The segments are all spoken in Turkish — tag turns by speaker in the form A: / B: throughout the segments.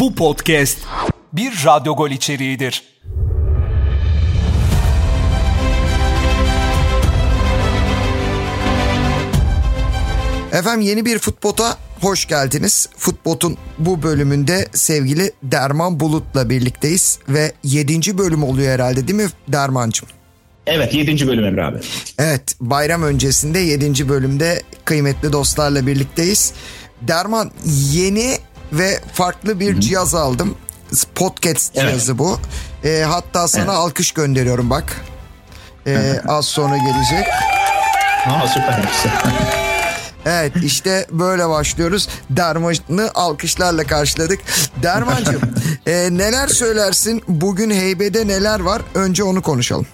A: Bu podcast bir Radyo Gol içeriğidir.
B: Efendim yeni bir Futbot'a hoş geldiniz. Futbot'un bu bölümünde sevgili Derman Bulut'la birlikteyiz ve 7. bölüm oluyor herhalde değil mi Dermancığım?
C: Evet 7. bölüm Emre abi.
B: Evet bayram öncesinde 7. bölümde kıymetli dostlarla birlikteyiz. Derman yeni ve farklı bir Hı-hı. cihaz aldım. Podcast evet. cihazı bu. E, hatta sana evet. alkış gönderiyorum bak. E, az sonra gelecek.
C: Aa süper.
B: Evet işte böyle başlıyoruz. Derman'ı alkışlarla karşıladık. Dermancığım e, neler söylersin? Bugün heybede neler var? Önce onu konuşalım.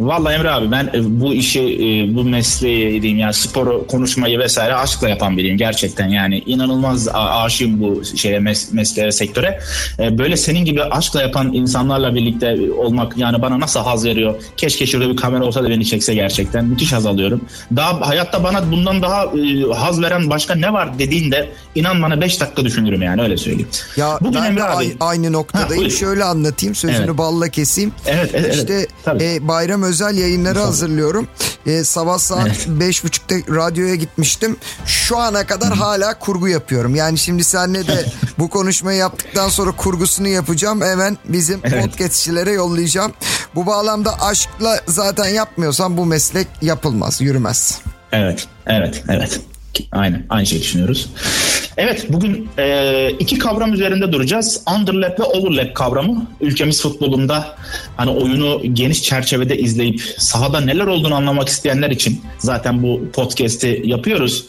C: Vallahi Emre abi ben e, bu işi e, bu mesleği diyeyim yani sporu konuşmayı vesaire aşkla yapan biriyim gerçekten. Yani inanılmaz aşığım bu şeye mes mesleğe sektöre. E, böyle senin gibi aşkla yapan insanlarla birlikte olmak yani bana nasıl haz veriyor? Keşke şurada bir kamera olsa da beni çekse gerçekten. Müthiş haz alıyorum. Daha hayatta bana bundan daha haz veren başka ne var dediğinde inan bana 5 dakika düşünürüm yani öyle söyleyeyim.
B: Ya Bugün ben Emre abi aynı noktadayım. ha, şöyle anlatayım sözünü evet. balla keseyim. Evet, evet, işte evet, e, bayram özel yayınları hazırlıyorum. Ee, sabah saat evet. beş buçukta radyoya gitmiştim. Şu ana kadar hala kurgu yapıyorum. Yani şimdi senle de bu konuşmayı yaptıktan sonra kurgusunu yapacağım. Hemen bizim evet. podcastçilere yollayacağım. Bu bağlamda aşkla zaten yapmıyorsan bu meslek yapılmaz, yürümez.
C: Evet, evet, evet. Aynen aynı şey düşünüyoruz. Evet bugün e, iki kavram üzerinde duracağız. Underlap ve overlap kavramı ülkemiz futbolunda hani oyunu geniş çerçevede izleyip sahada neler olduğunu anlamak isteyenler için zaten bu podcast'i yapıyoruz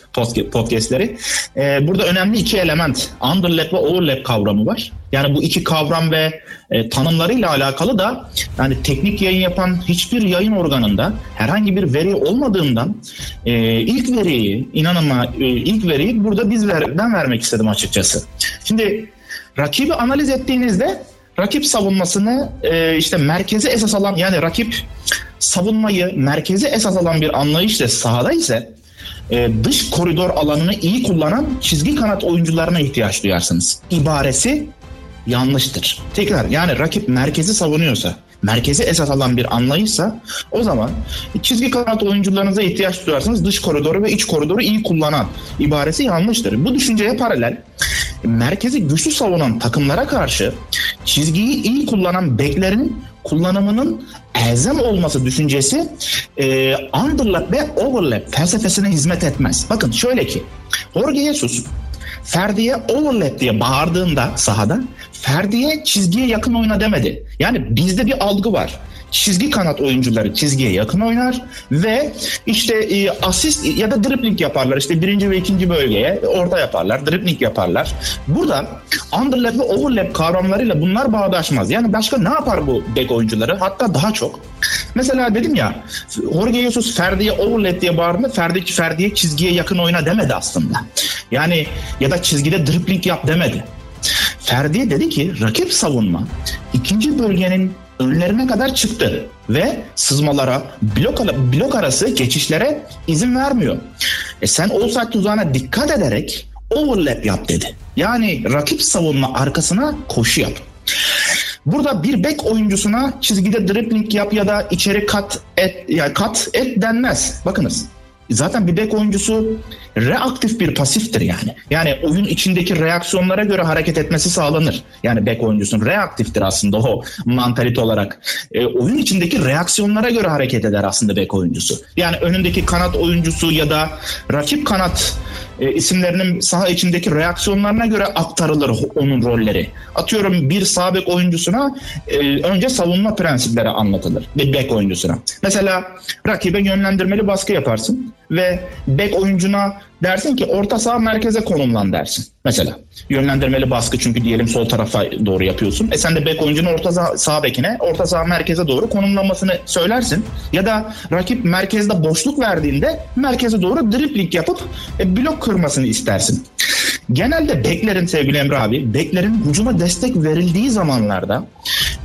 C: podcast'leri. E, burada önemli iki element underlap ve overlap kavramı var. Yani bu iki kavram ve e, tanımlarıyla alakalı da yani teknik yayın yapan hiçbir yayın organında herhangi bir veri olmadığından e, ilk veriyi inanın e, ilk veriyi burada biz ver, ben vermek istedim açıkçası. Şimdi rakibi analiz ettiğinizde rakip savunmasını e, işte merkeze esas alan yani rakip savunmayı merkeze esas alan bir anlayışla sahada ise e, dış koridor alanını iyi kullanan çizgi kanat oyuncularına ihtiyaç duyarsınız. İbaresi yanlıştır. Tekrar yani rakip merkezi savunuyorsa, merkezi esas alan bir anlayışsa o zaman çizgi kanat oyuncularınıza ihtiyaç duyarsınız. Dış koridoru ve iç koridoru iyi kullanan ibaresi yanlıştır. Bu düşünceye paralel merkezi güçlü savunan takımlara karşı çizgiyi iyi kullanan beklerin kullanımının elzem olması düşüncesi e, underlap ve overlap felsefesine hizmet etmez. Bakın şöyle ki Jorge Jesus Ferdi'ye overlap diye bağırdığında sahada Ferdi'ye çizgiye yakın oyna demedi. Yani bizde bir algı var çizgi kanat oyuncuları çizgiye yakın oynar ve işte e, asist ya da dribbling yaparlar. İşte birinci ve ikinci bölgeye orta yaparlar, dribbling yaparlar. Burada underlap ve overlap kavramlarıyla bunlar bağdaşmaz. Yani başka ne yapar bu bek oyuncuları? Hatta daha çok. Mesela dedim ya Jorge Jesus Ferdi'ye overlap diye bağırdı. Ferdi Ferdi'ye çizgiye yakın oyna demedi aslında. Yani ya da çizgide dribbling yap demedi. Ferdi dedi ki rakip savunma ikinci bölgenin önlerine kadar çıktı ve sızmalara, blok, blok arası geçişlere izin vermiyor. E sen offside tuzağına dikkat ederek overlap yap dedi. Yani rakip savunma arkasına koşu yap. Burada bir bek oyuncusuna çizgide dribbling yap ya da içeri kat et ya kat et denmez. Bakınız zaten bir bek oyuncusu reaktif bir pasiftir yani. Yani oyun içindeki reaksiyonlara göre hareket etmesi sağlanır. Yani bek oyuncusunun reaktiftir aslında o mantalite olarak. E, oyun içindeki reaksiyonlara göre hareket eder aslında bek oyuncusu. Yani önündeki kanat oyuncusu ya da rakip kanat e, isimlerinin saha içindeki reaksiyonlarına göre aktarılır onun rolleri. Atıyorum bir sağ bek oyuncusuna e, önce savunma prensipleri anlatılır bir bek oyuncusuna. Mesela rakibe yönlendirmeli baskı yaparsın ve bek oyuncuna dersin ki orta saha merkeze konumlan dersin. Mesela yönlendirmeli baskı çünkü diyelim sol tarafa doğru yapıyorsun. E sen de bek oyuncunun orta sağ, sağ bekine orta saha merkeze doğru konumlanmasını söylersin. Ya da rakip merkezde boşluk verdiğinde merkeze doğru dripling yapıp e, blok kırmasını istersin. Genelde beklerin sevgili Emre abi, beklerin hücuma destek verildiği zamanlarda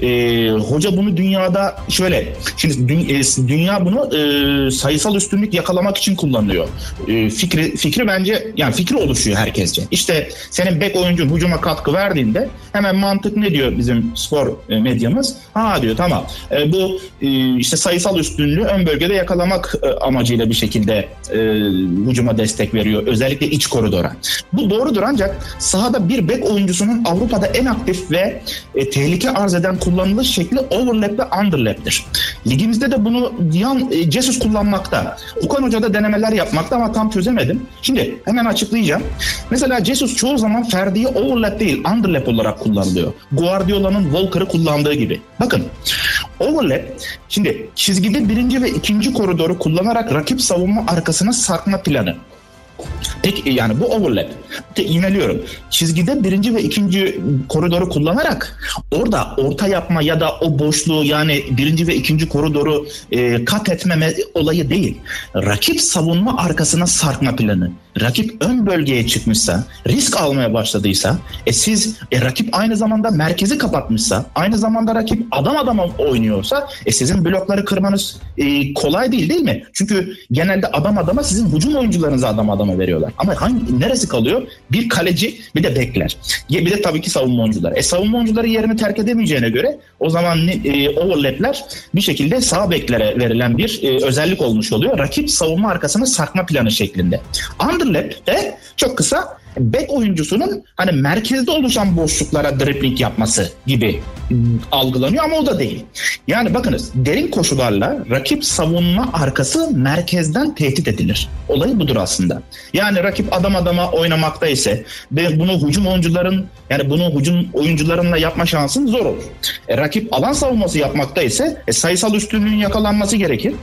C: e, hoca bunu dünyada şöyle şimdi e, dünya bunu e, sayısal üstünlük yakalamak için kullanıyor. E, fikri fikri bence yani fikri oluşuyor herkesce. İşte senin bek oyuncun hücuma katkı verdiğinde hemen mantık ne diyor bizim spor e, medyamız? Ha diyor tamam e, bu e, işte sayısal üstünlüğü ön bölgede yakalamak e, amacıyla bir şekilde e, hücuma destek veriyor. Özellikle iç koridora. Bu doğrudur ancak sahada bir bek oyuncusunun Avrupa'da en aktif ve e, tehlike arz eden kullanılış şekli overlap ve underlap'tir. Ligimizde de bunu Diyan e, Jesus kullanmakta. Okan Hoca da denemeler yapmakta ama tam çözemedim. Şimdi hemen açıklayacağım. Mesela Jesus çoğu zaman Ferdi'yi overlap değil underlap olarak kullanılıyor. Guardiola'nın Walker'ı kullandığı gibi. Bakın overlap şimdi çizgide birinci ve ikinci koridoru kullanarak rakip savunma arkasına sarkma planı. Tek yani bu overlap. Yineliyorum. Çizgide birinci ve ikinci koridoru kullanarak orada orta yapma ya da o boşluğu yani birinci ve ikinci koridoru e, kat etmeme olayı değil. Rakip savunma arkasına sarkma planı. Rakip ön bölgeye çıkmışsa, risk almaya başladıysa, e siz e, rakip aynı zamanda merkezi kapatmışsa, aynı zamanda rakip adam adama oynuyorsa, e sizin blokları kırmanız e, kolay değil değil mi? Çünkü genelde adam adama sizin hücum oyuncularınızı adam adama veriyorlar. Ama hangi neresi kalıyor? Bir kaleci bir de bekler. Bir de tabii ki savunma oyuncuları. E savunma oyuncuları yerini terk edemeyeceğine göre o zaman e, overlapler bir şekilde sağ beklere verilen bir e, özellik olmuş oluyor. Rakip savunma arkasına sarkma planı şeklinde. Underlap de çok kısa bek oyuncusunun hani merkezde oluşan boşluklara dribbling yapması gibi algılanıyor ama o da değil. Yani bakınız derin koşularla rakip savunma arkası merkezden tehdit edilir. Olayı budur aslında. Yani rakip adam adama oynamakta ise ve bunu hücum oyuncuların yani bunu hücum oyuncularınla yapma şansın zor olur. E, rakip alan savunması yapmakta ise e, sayısal üstünlüğün yakalanması gerekir.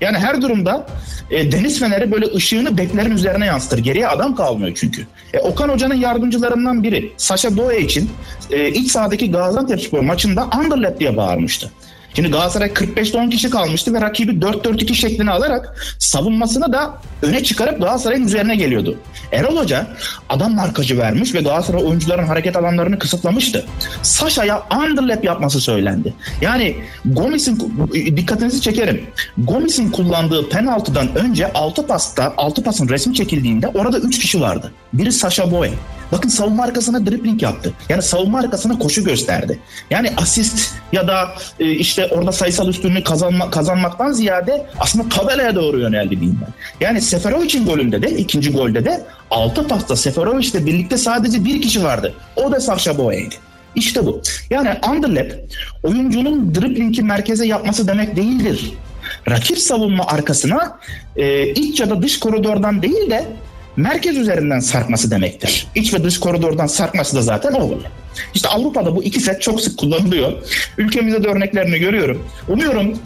C: Yani her durumda e, deniz feneri böyle ışığını beklerin üzerine yansıtır. Geriye adam kalmıyor çünkü. E, Okan Hoca'nın yardımcılarından biri Sasha Boye için e, iç sahadaki Gaziantepspor maçında underlap diye bağırmıştı. Şimdi Galatasaray 45'te 10 kişi kalmıştı ve rakibi 4-4-2 şeklini alarak savunmasını da öne çıkarıp Galatasaray'ın üzerine geliyordu. Erol Hoca adam markacı vermiş ve Galatasaray oyuncuların hareket alanlarını kısıtlamıştı. Sasha'ya underlap yapması söylendi. Yani Gomis'in dikkatinizi çekerim. Gomis'in kullandığı penaltıdan önce 6 pasta 6 pasın resmi çekildiğinde orada 3 kişi vardı. Biri Sasha Boye. Bakın savunma arkasına dribbling yaptı. Yani savunma arkasına koşu gösterdi. Yani asist ya da e, işte orada sayısal üstünlüğü kazanma, kazanmaktan ziyade aslında tabelaya doğru yöneldi diyeyim ben. Yani Seferovic'in golünde de ikinci golde de altı pasta Seferovic'le birlikte sadece bir kişi vardı. O da Sasha Boye'ydi. İşte bu. Yani underlap oyuncunun driblingi merkeze yapması demek değildir. Rakip savunma arkasına e, iç ya da dış koridordan değil de merkez üzerinden sarkması demektir. İç ve dış koridordan sarkması da zaten o oluyor. İşte Avrupa'da bu iki set çok sık kullanılıyor. Ülkemizde de örneklerini görüyorum. Umuyorum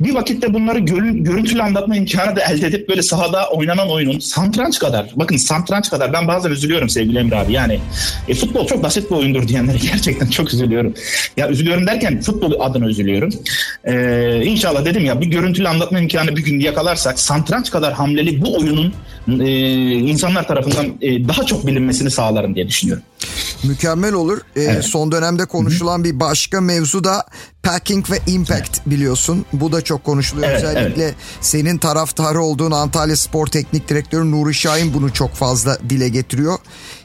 C: bir vakitte bunları görüntülü anlatma imkanı da elde edip böyle sahada oynanan oyunun santranç kadar, bakın santranç kadar ben bazen üzülüyorum sevgili Emre abi. Yani e, futbol çok basit bir oyundur diyenlere gerçekten çok üzülüyorum. Ya üzülüyorum derken futbol adına üzülüyorum. Ee, inşallah dedim ya bir görüntülü anlatma imkanı bir gün yakalarsak santranç kadar hamleli bu oyunun e, insanlar tarafından e, daha çok bilinmesini sağlarım diye düşünüyorum.
B: Mükemmel olur. Ee, evet. Son dönemde konuşulan Hı-hı. bir başka mevzu da packing ve impact evet. biliyorsun. Bu da çok konuşuluyor. Evet, Özellikle evet. senin taraftarı olduğun Antalya Spor Teknik Direktörü Nuri Şahin bunu çok fazla dile getiriyor.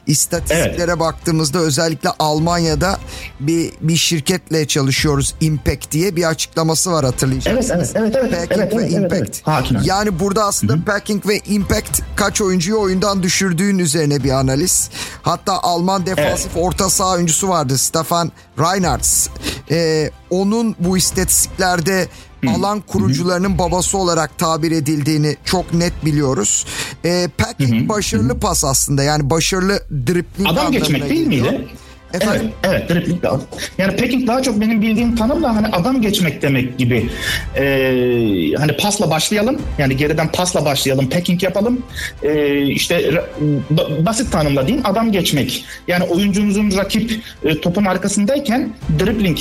B: İstatistiklere evet. baktığımızda özellikle Almanya'da bir bir şirketle çalışıyoruz Impact diye bir açıklaması var hatırlayacaksınız.
C: Evet evet evet.
B: Packing
C: evet,
B: ve evet, Impact. Evet, evet. Yani burada aslında Hı-hı. Packing ve Impact kaç oyuncuyu oyundan düşürdüğün üzerine bir analiz. Hatta Alman defansif evet. orta saha oyuncusu vardı Stefan Reinhardt. Ee, onun bu istatistiklerde alan kurucularının babası olarak tabir edildiğini çok net biliyoruz. E, Patrick başarılı pas aslında yani başarılı dribbling
C: Adam geçmek değil geliyor. miydi? Efendim? Evet, evet dribbling lazım. Yani Peking daha çok benim bildiğim tanım da hani adam geçmek demek gibi. Ee, hani pasla başlayalım. Yani geriden pasla başlayalım. Peking yapalım. Ee, işte basit tanımla diyeyim adam geçmek. Yani oyuncumuzun rakip e, topun arkasındayken dribbling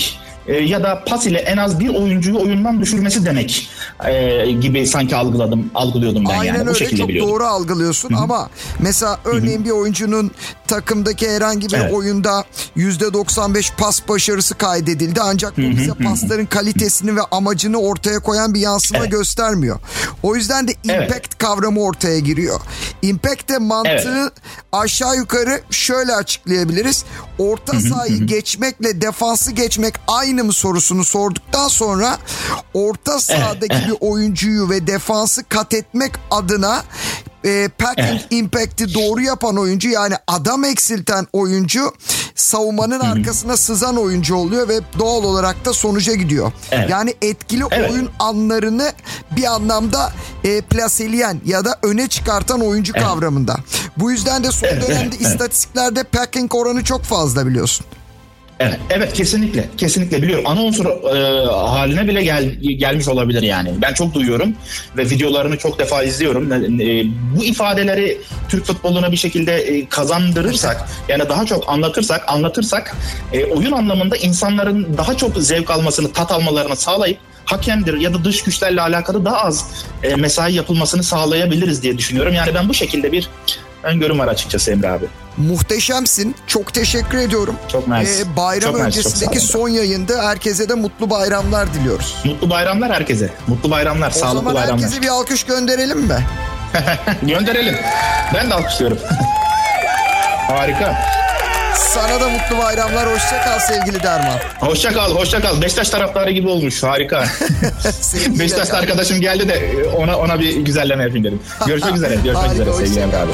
C: e, ya da pas ile en az bir oyuncuyu oyundan düşürmesi demek e, gibi sanki algıladım algılıyordum ben
B: Aynen
C: yani
B: öyle,
C: bu şekilde
B: çok
C: biliyordum.
B: doğru algılıyorsun Hı-hı. ama mesela örneğin Hı-hı. bir oyuncunun takımdaki herhangi bir evet. oyunda %95 pas başarısı kaydedildi. Ancak bu bize pasların kalitesini ve amacını ortaya koyan bir yansıma evet. göstermiyor. O yüzden de impact evet. kavramı ortaya giriyor. Impact de mantığı evet. aşağı yukarı şöyle açıklayabiliriz. Orta sahayı geçmekle defansı geçmek aynı mı sorusunu sorduktan sonra orta sahadaki bir oyuncuyu ve defansı kat etmek adına e, packing evet. impact'i doğru yapan oyuncu yani adam eksilten oyuncu savunmanın Hı-hı. arkasına sızan oyuncu oluyor ve doğal olarak da sonuca gidiyor. Evet. Yani etkili evet. oyun anlarını bir anlamda e, plaseleyen ya da öne çıkartan oyuncu evet. kavramında. Bu yüzden de son dönemde evet. istatistiklerde packing oranı çok fazla biliyorsun.
C: Evet, evet kesinlikle. Kesinlikle biliyorum. Ana unsur e, haline bile gel, gelmiş olabilir yani. Ben çok duyuyorum ve videolarını çok defa izliyorum. E, bu ifadeleri Türk futboluna bir şekilde e, kazandırırsak, yani daha çok anlatırsak, anlatırsak e, oyun anlamında insanların daha çok zevk almasını, tat almalarını sağlayıp hakemdir ya da dış güçlerle alakalı daha az e, mesai yapılmasını sağlayabiliriz diye düşünüyorum. Yani ben bu şekilde bir öngörüm var açıkçası Emre abi.
B: Muhteşemsin. Çok teşekkür ediyorum.
C: Çok nice.
B: Ee, bayram çok öncesindeki nice, son yayında herkese de mutlu bayramlar diliyoruz.
C: Mutlu bayramlar herkese. Mutlu bayramlar, o sağlıklı bayramlar. O zaman
B: herkese bir alkış gönderelim mi?
C: gönderelim. Ben de alkışlıyorum. Harika.
B: Sana da mutlu bayramlar. Hoşça kal sevgili Derman.
C: Hoşça kal, hoşça kal. Beşiktaş taraftarı gibi olmuş. Harika. Beşiktaşlı arkadaşım geldi de ona ona bir güzelleme yapayım dedim. Görüşmek üzere. Görüşmek üzere sevgili Emre abi.